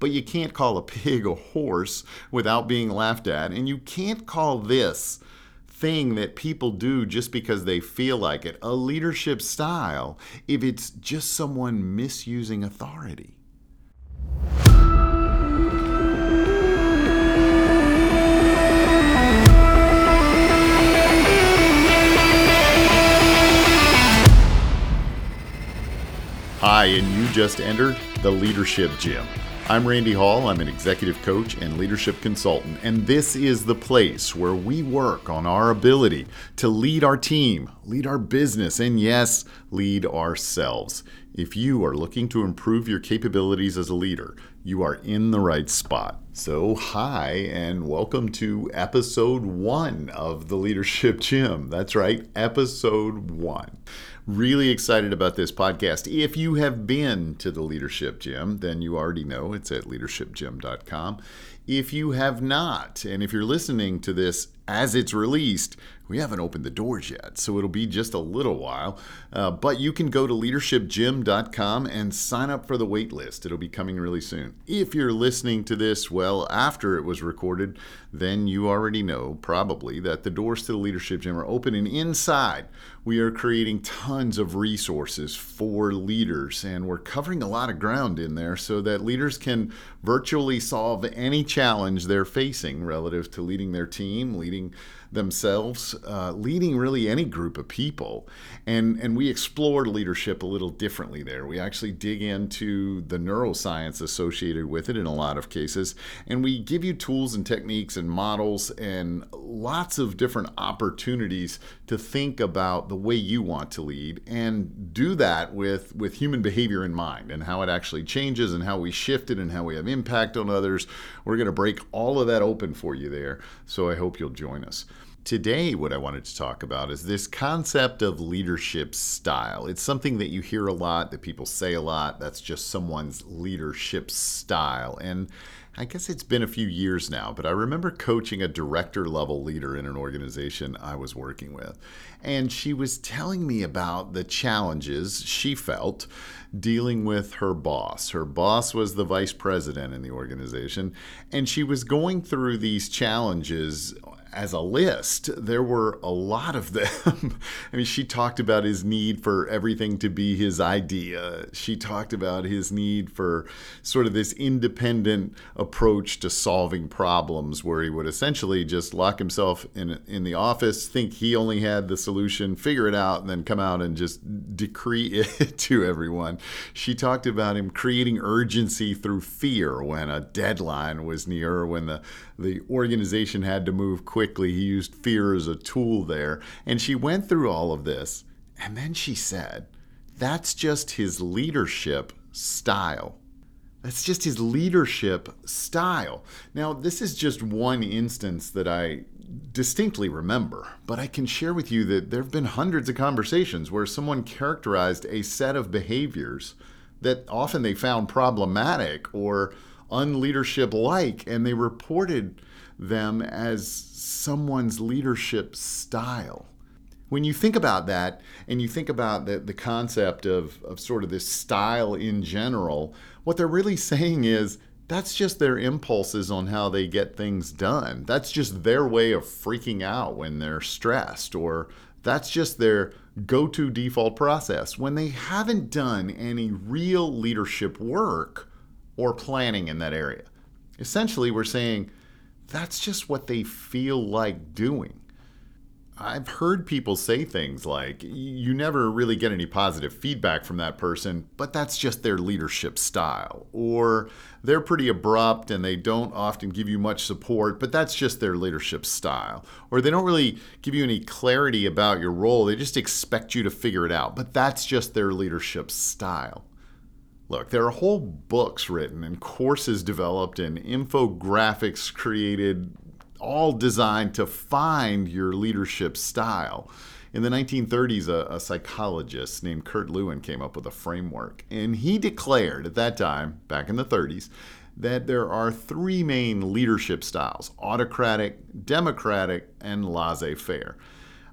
but you can't call a pig a horse without being laughed at, and you can't call this thing that people do just because they feel like it a leadership style if it's just someone misusing authority. Hi, and you just entered the Leadership Gym. I'm Randy Hall. I'm an executive coach and leadership consultant, and this is the place where we work on our ability to lead our team, lead our business, and yes, lead ourselves. If you are looking to improve your capabilities as a leader, you are in the right spot. So, hi, and welcome to episode one of the Leadership Gym. That's right, episode one. Really excited about this podcast. If you have been to the Leadership Gym, then you already know it's at leadershipgym.com. If you have not, and if you're listening to this as it's released, we haven't opened the doors yet, so it'll be just a little while. Uh, but you can go to leadershipgym.com and sign up for the wait list. It'll be coming really soon. If you're listening to this well after it was recorded, then you already know probably that the doors to the Leadership Gym are open, and inside we are creating tons of resources for leaders, and we're covering a lot of ground in there so that leaders can virtually solve any challenge they're facing relative to leading their team, leading reading themselves, uh, leading really any group of people. And, and we explore leadership a little differently there. We actually dig into the neuroscience associated with it in a lot of cases, and we give you tools and techniques and models and lots of different opportunities to think about the way you want to lead and do that with, with human behavior in mind and how it actually changes and how we shift it and how we have impact on others. We're going to break all of that open for you there. So I hope you'll join us. Today, what I wanted to talk about is this concept of leadership style. It's something that you hear a lot, that people say a lot. That's just someone's leadership style. And I guess it's been a few years now, but I remember coaching a director level leader in an organization I was working with. And she was telling me about the challenges she felt dealing with her boss. Her boss was the vice president in the organization, and she was going through these challenges as a list, there were a lot of them. I mean, she talked about his need for everything to be his idea. She talked about his need for sort of this independent approach to solving problems, where he would essentially just lock himself in in the office, think he only had the solution, figure it out, and then come out and just decree it to everyone. She talked about him creating urgency through fear when a deadline was near, when the the organization had to move quickly. He used fear as a tool there. And she went through all of this. And then she said, that's just his leadership style. That's just his leadership style. Now, this is just one instance that I distinctly remember, but I can share with you that there have been hundreds of conversations where someone characterized a set of behaviors that often they found problematic or unleadership like, and they reported them as someone's leadership style. When you think about that, and you think about the, the concept of, of sort of this style in general, what they're really saying is that's just their impulses on how they get things done. That's just their way of freaking out when they're stressed, or that's just their go to default process when they haven't done any real leadership work or planning in that area. Essentially, we're saying that's just what they feel like doing. I've heard people say things like, you never really get any positive feedback from that person, but that's just their leadership style. Or they're pretty abrupt and they don't often give you much support, but that's just their leadership style. Or they don't really give you any clarity about your role, they just expect you to figure it out, but that's just their leadership style. Look, there are whole books written and courses developed and infographics created, all designed to find your leadership style. In the 1930s, a, a, psychologist named Kurt Lewin came up with a framework, and he declared at that time, back in the 30s, that there are three main leadership styles autocratic, democratic, and laissez faire.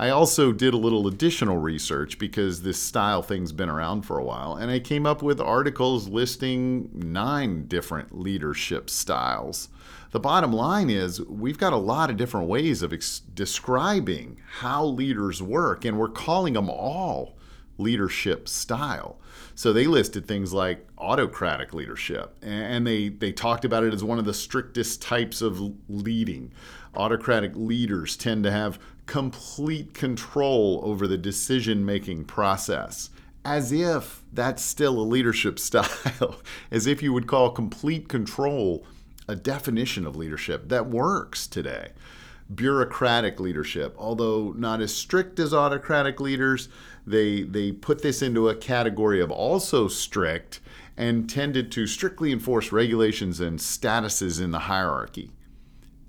I also did a little additional research because this style thing's been around for a while, and I came up with articles listing nine different leadership styles. The bottom line is we've got a lot of different ways of ex- describing how leaders work, and we're calling them all leadership style. So they listed things like autocratic leadership, and they, they talked about it as one of the strictest types of leading. Autocratic leaders tend to have complete control over the decision making process. As if that's still a leadership style, as if you would call complete control a definition of leadership that works today. Bureaucratic leadership, although not as strict as autocratic leaders, they, they put this into a category of also strict and tended to strictly enforce regulations and statuses in the hierarchy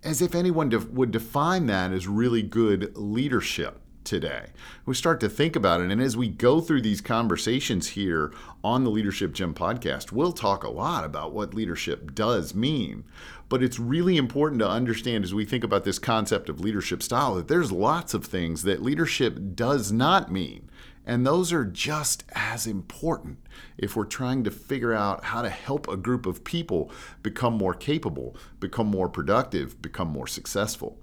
as if anyone def- would define that as really good leadership today. We start to think about it, and as we go through these conversations here on the Leadership Gym podcast, we'll talk a lot about what leadership does mean. But it's really important to understand as we think about this concept of leadership style that there's lots of things that leadership does not mean. And those are just as important if we're trying to figure out how to help a group of people become more capable, become more productive, become more successful.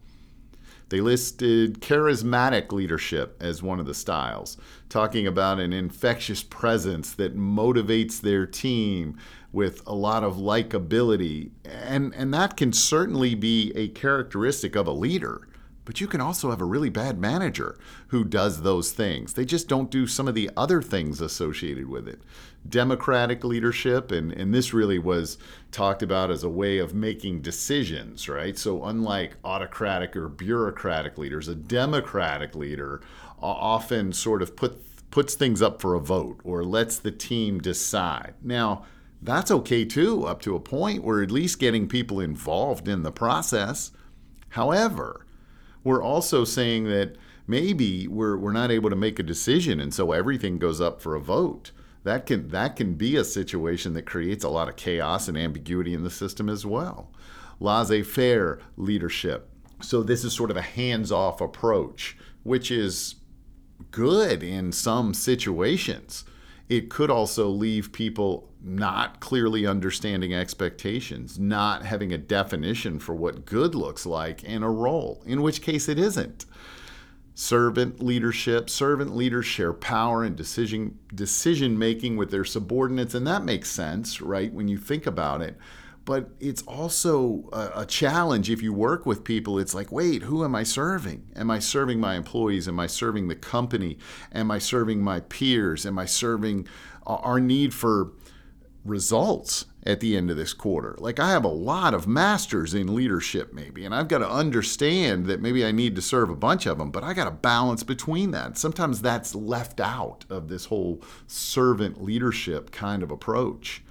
They listed charismatic leadership as one of the styles, talking about an infectious presence that motivates their team with a lot of likability. And, and that can certainly be a characteristic of a leader. But you can also have a really bad manager who does those things. They just don't do some of the other things associated with it. Democratic leadership, and, and this really was talked about as a way of making decisions, right? So, unlike autocratic or bureaucratic leaders, a democratic leader often sort of put, puts things up for a vote or lets the team decide. Now, that's okay too, up to a point. We're at least getting people involved in the process. However, we're also saying that maybe we're, we're not able to make a decision and so everything goes up for a vote. That can that can be a situation that creates a lot of chaos and ambiguity in the system as well. Laissez-faire leadership. So this is sort of a hands-off approach which is good in some situations it could also leave people not clearly understanding expectations, not having a definition for what good looks like in a role, in which case it isn't. Servant leadership, servant leaders share power and decision decision making with their subordinates, and that makes sense, right? When you think about it but it's also a, a, challenge if you work with people. It's like, wait, who am I serving? Am I serving my employees? Am I serving the company? Am I serving my peers? Am I serving our need for results at the end of this quarter? Like, I have a lot of masters in leadership, maybe, and I've got to understand that maybe I need to serve a bunch of them, but I got to balance between that. Sometimes that's left out of this whole servant leadership kind of approach.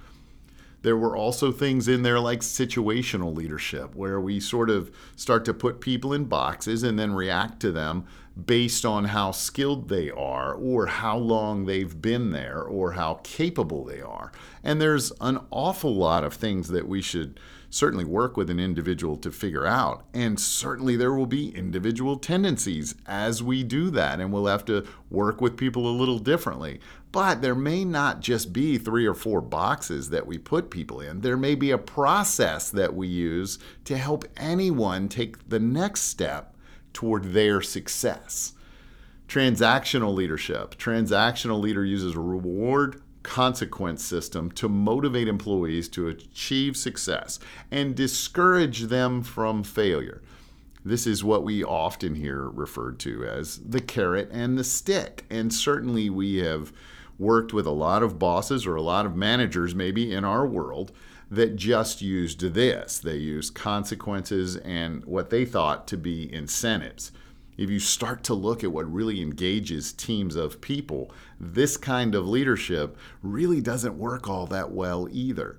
There were also things in there like situational leadership, where we sort of start to put people in boxes and then react to them based on how skilled they are, or how long they've been there, or how capable they are. And there's an awful lot of things that we should certainly work with an individual to figure out. And certainly there will be individual tendencies as we do that, and we'll have to work with people a little differently. But there may not just be three or four boxes that we put people in. There may be a process that we use to help anyone take the next step toward their success. Transactional leadership. Transactional leader uses a reward consequence system to motivate employees to achieve success and discourage them from failure. This is what we often hear referred to as the carrot and the stick. And certainly we have worked with a lot of bosses or a lot of managers, maybe in our world, that just used this. They used consequences and what they thought to be incentives. If you start to look at what really engages teams of people, this kind of leadership really doesn't work all that well either.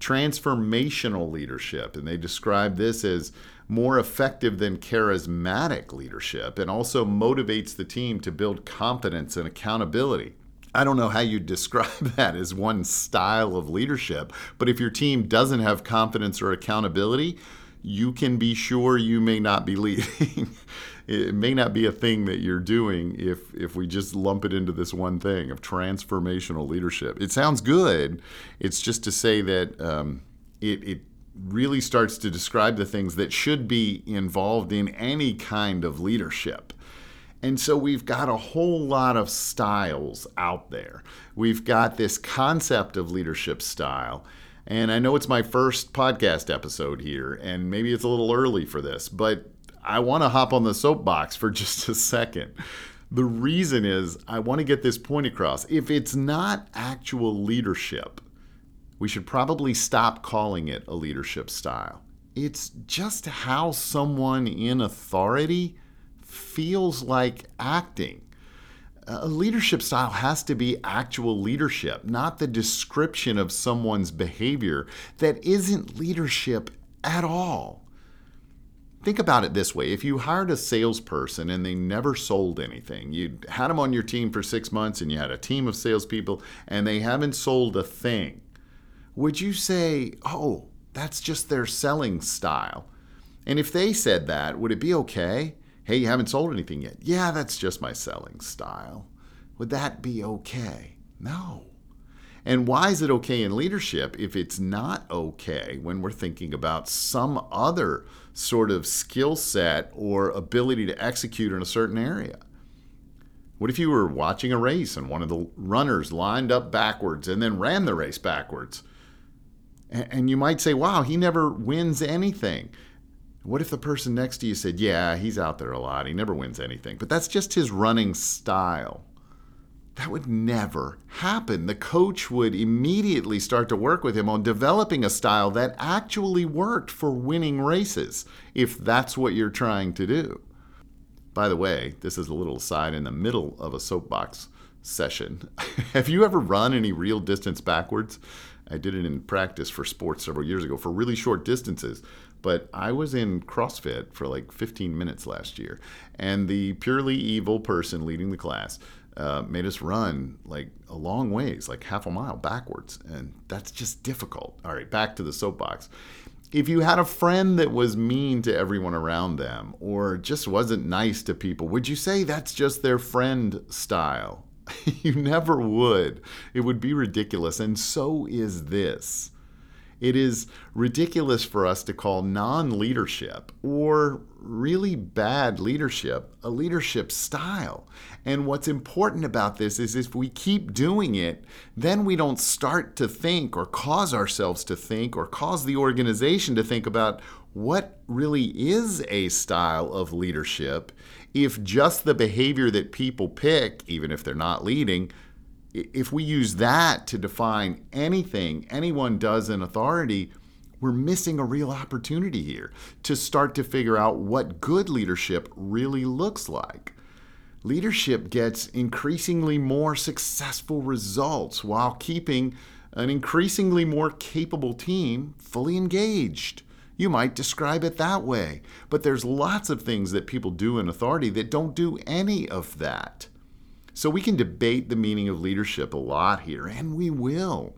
Transformational leadership, and they describe this as more effective than charismatic leadership and also motivates the team to build confidence and accountability. I don't know how you describe that as one style of leadership, but if your team doesn't have confidence or accountability, you can be sure you may not be leading. it may not be a thing that you're doing if if we just lump it into this one thing of transformational leadership. It sounds good. It's just to say that um, it, it really starts to describe the things that should be involved in any kind of leadership. And so we've got a whole lot of styles out there. We've got this concept of leadership style. And I know it's my first podcast episode here, and maybe it's a little early for this, but I want to hop on the soapbox for just a second. The reason is I want to get this point across. If it's not actual leadership, we should probably stop calling it a leadership style. It's just how someone in authority feels like acting. A leadership style has to be actual leadership, not the description of someone's behavior that isn't leadership at all. Think about it this way if you hired a salesperson and they never sold anything, you had them on your team for six months and you had a team of salespeople and they haven't sold a thing, would you say, oh, that's just their selling style? And if they said that, would it be okay? Hey, you haven't sold anything yet. Yeah, that's just my selling style. Would that be okay? No. And why is it okay in leadership if it's not okay when we're thinking about some other sort of skill set or ability to execute in a certain area? What if you were watching a race and one of the runners lined up backwards and then ran the race backwards? And you might say, wow, he never wins anything. What if the person next to you said, Yeah, he's out there a lot. He never wins anything. But that's just his running style. That would never happen. The coach would immediately start to work with him on developing a style that actually worked for winning races, if that's what you're trying to do. By the way, this is a little aside in the middle of a soapbox session. Have you ever run any real distance backwards? I did it in practice for sports several years ago for really short distances. But I was in CrossFit for like 15 minutes last year, and the purely evil person leading the class uh, made us run like a long ways, like half a mile backwards. And that's just difficult. All right, back to the soapbox. If you had a friend that was mean to everyone around them or just wasn't nice to people, would you say that's just their friend style? you never would. It would be ridiculous. And so is this. It is ridiculous for us to call non leadership or really bad leadership a leadership style. And what's important about this is if we keep doing it, then we don't start to think or cause ourselves to think or cause the organization to think about what really is a style of leadership if just the behavior that people pick, even if they're not leading, if we use that to define anything anyone does in authority, we're missing a real opportunity here to start to figure out what good leadership really looks like. Leadership gets increasingly more successful results while keeping an increasingly more capable team fully engaged. You might describe it that way, but there's lots of things that people do in authority that don't do any of that. So we can debate the meaning of leadership a lot here, and we will.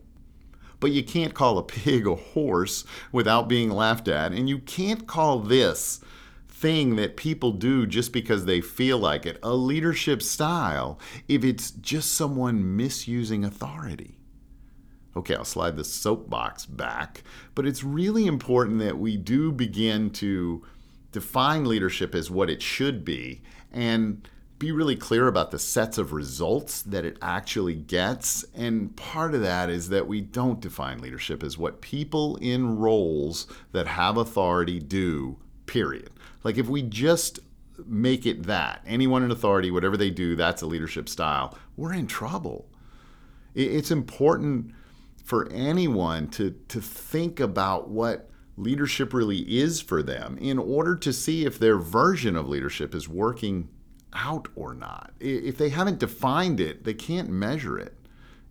But you can't call a pig a horse without being laughed at, and you can't call this thing that people do just because they feel like it a leadership style if it's just someone misusing authority. Okay, I'll slide the soapbox back, but it's really important that we do begin to define leadership as what it should be and be really clear about the sets of results that it actually gets. And part of that is that we don't define leadership as what people in roles that have authority do, period. Like if we just make it that, anyone in authority, whatever they do, that's a leadership style, we're in trouble. It's important for anyone to, to think about what leadership really is for them in order to see if their version of leadership is working out or not. If they haven't defined it, they can't measure it.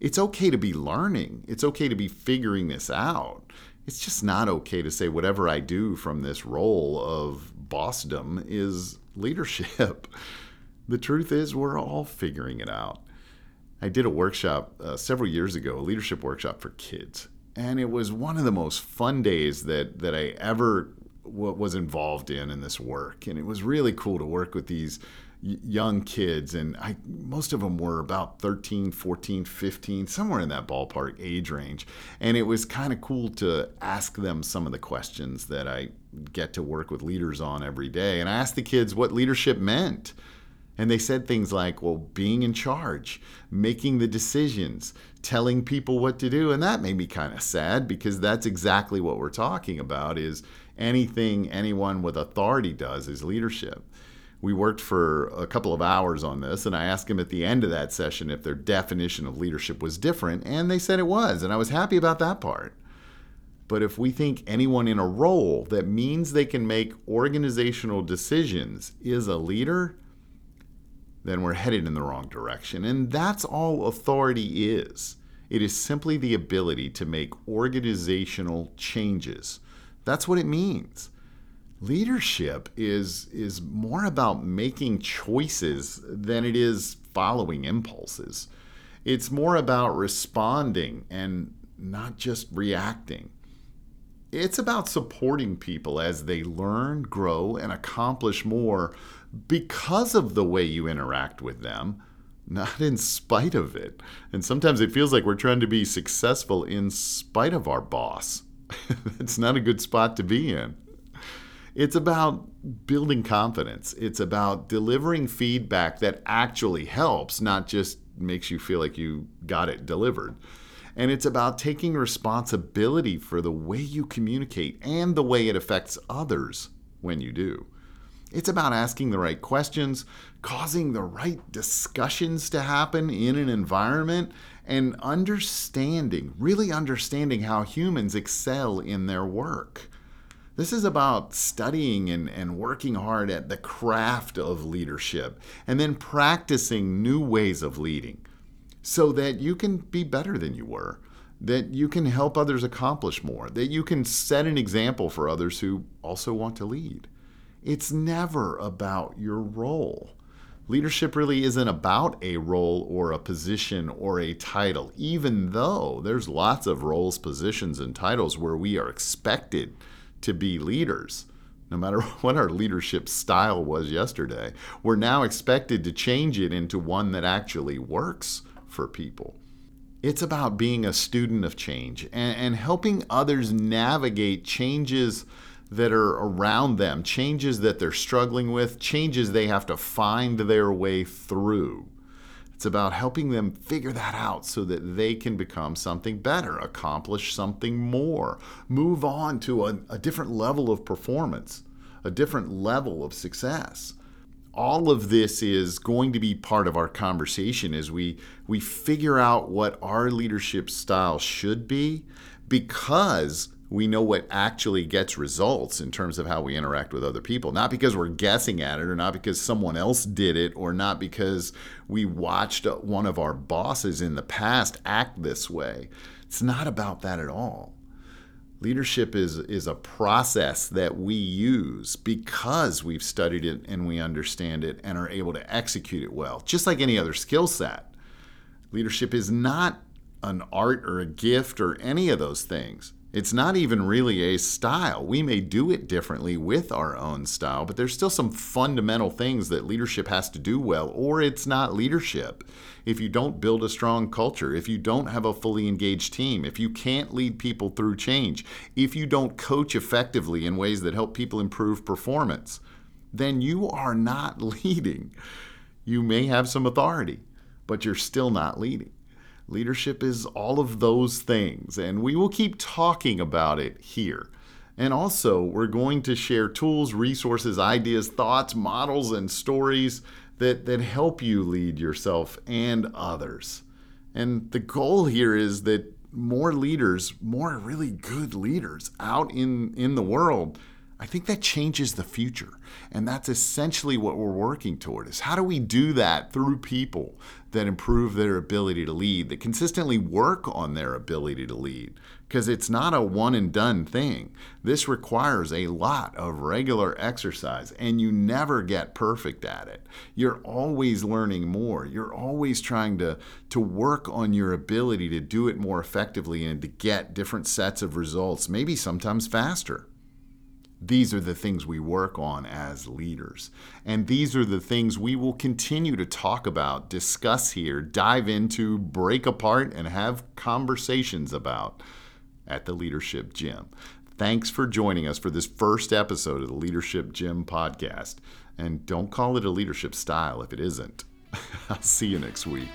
It's okay to be learning, it's okay to be figuring this out. It's just not okay to say whatever I do from this role of bossdom is leadership. the truth is, we're all figuring it out. I did a workshop uh, several years ago, a leadership workshop for kids, and it was one of the most fun days that that I ever was involved in in this work, and it was really cool to work with these young kids and I most of them were about 13, 14, 15, somewhere in that ballpark age range. And it was kind of cool to ask them some of the questions that I get to work with leaders on every day. And I asked the kids what leadership meant. And they said things like, well, being in charge, making the decisions, telling people what to do. And that made me kind of sad because that's exactly what we're talking about is anything anyone with authority does is leadership. We worked for a couple of hours on this, and I asked them at the end of that session if their definition of leadership was different, and they said it was, and I was happy about that part. But if we think anyone in a role that means they can make organizational decisions is a leader, then we're headed in the wrong direction. And that's all authority is it is simply the ability to make organizational changes. That's what it means. Leadership is, is more about making choices than it is following impulses. It's more about responding and not just reacting. It's about supporting people as they learn, grow, and accomplish more because of the way you interact with them, not in spite of it. And sometimes it feels like we're trying to be successful in spite of our boss. That's not a good spot to be in. It's about building confidence. It's about delivering feedback that actually helps, not just makes you feel like you got it delivered. And it's about taking responsibility for the way you communicate and the way it affects others when you do. It's about asking the right questions, causing the right discussions to happen in an environment, and understanding, really understanding how humans excel in their work. This is about studying and, and working hard at the craft of leadership and then practicing new ways of leading so that you can be better than you were, that you can help others accomplish more, that you can set an example for others who also want to lead. It's never about your role. Leadership really isn't about a role or a position or a title, even though there's lots of roles, positions, and titles where we are expected to be leaders. No matter what our leadership style was yesterday, we're now expected to change it into one that actually works for people. It's about being a student of change and, and helping others navigate changes that are around them, changes that they're struggling with, changes they have to find their way through. It's about helping them figure that out so that they can become something better, accomplish something more, move on to a, a different level of performance, a different level of success. All of this is going to be part of our conversation as we we figure out what our leadership style should be because we know what actually gets results in terms of how we interact with other people. Not because we're guessing at it, or not because someone else did it, or not because we watched one of our bosses in the past act this way. It's not about that at all. Leadership is, is a process that we use because we've studied it and we understand it and are able to execute it well, just like any other skill set. Leadership is not an art or a gift or any of those things. It's not even really a style. We may do it differently with our own style, but there's still some fundamental things that leadership has to do well, or it's not leadership. If you don't build a strong culture, if you don't have a fully engaged team, if you can't lead people through change, if you don't coach effectively in ways that help people improve performance, then you are not leading. You may have some authority, but you're still not leading. Leadership is all of those things, and we will keep talking about it here. And also, we're going to share tools, resources, ideas, thoughts, models, and stories that, that help you lead yourself and others. And the goal here is that more leaders, more really good leaders out in, in the world, I think that changes the future. And that's essentially what we're working toward is how do we do that through people that improve their ability to lead, that consistently work on their ability to lead? Because it's not a one and done thing. This requires a lot of regular exercise, and you never get perfect at it. You're always learning more. You're always trying to, to work on your ability to do it more effectively and to get different sets of results, maybe sometimes faster. These are the things we work on as leaders. And these are the things we will continue to talk about, discuss here, dive into, break apart, and have conversations about at the Leadership Gym. Thanks for joining us for this first episode of the Leadership Gym podcast. And don't call it a leadership style if it isn't. I'll see you next week.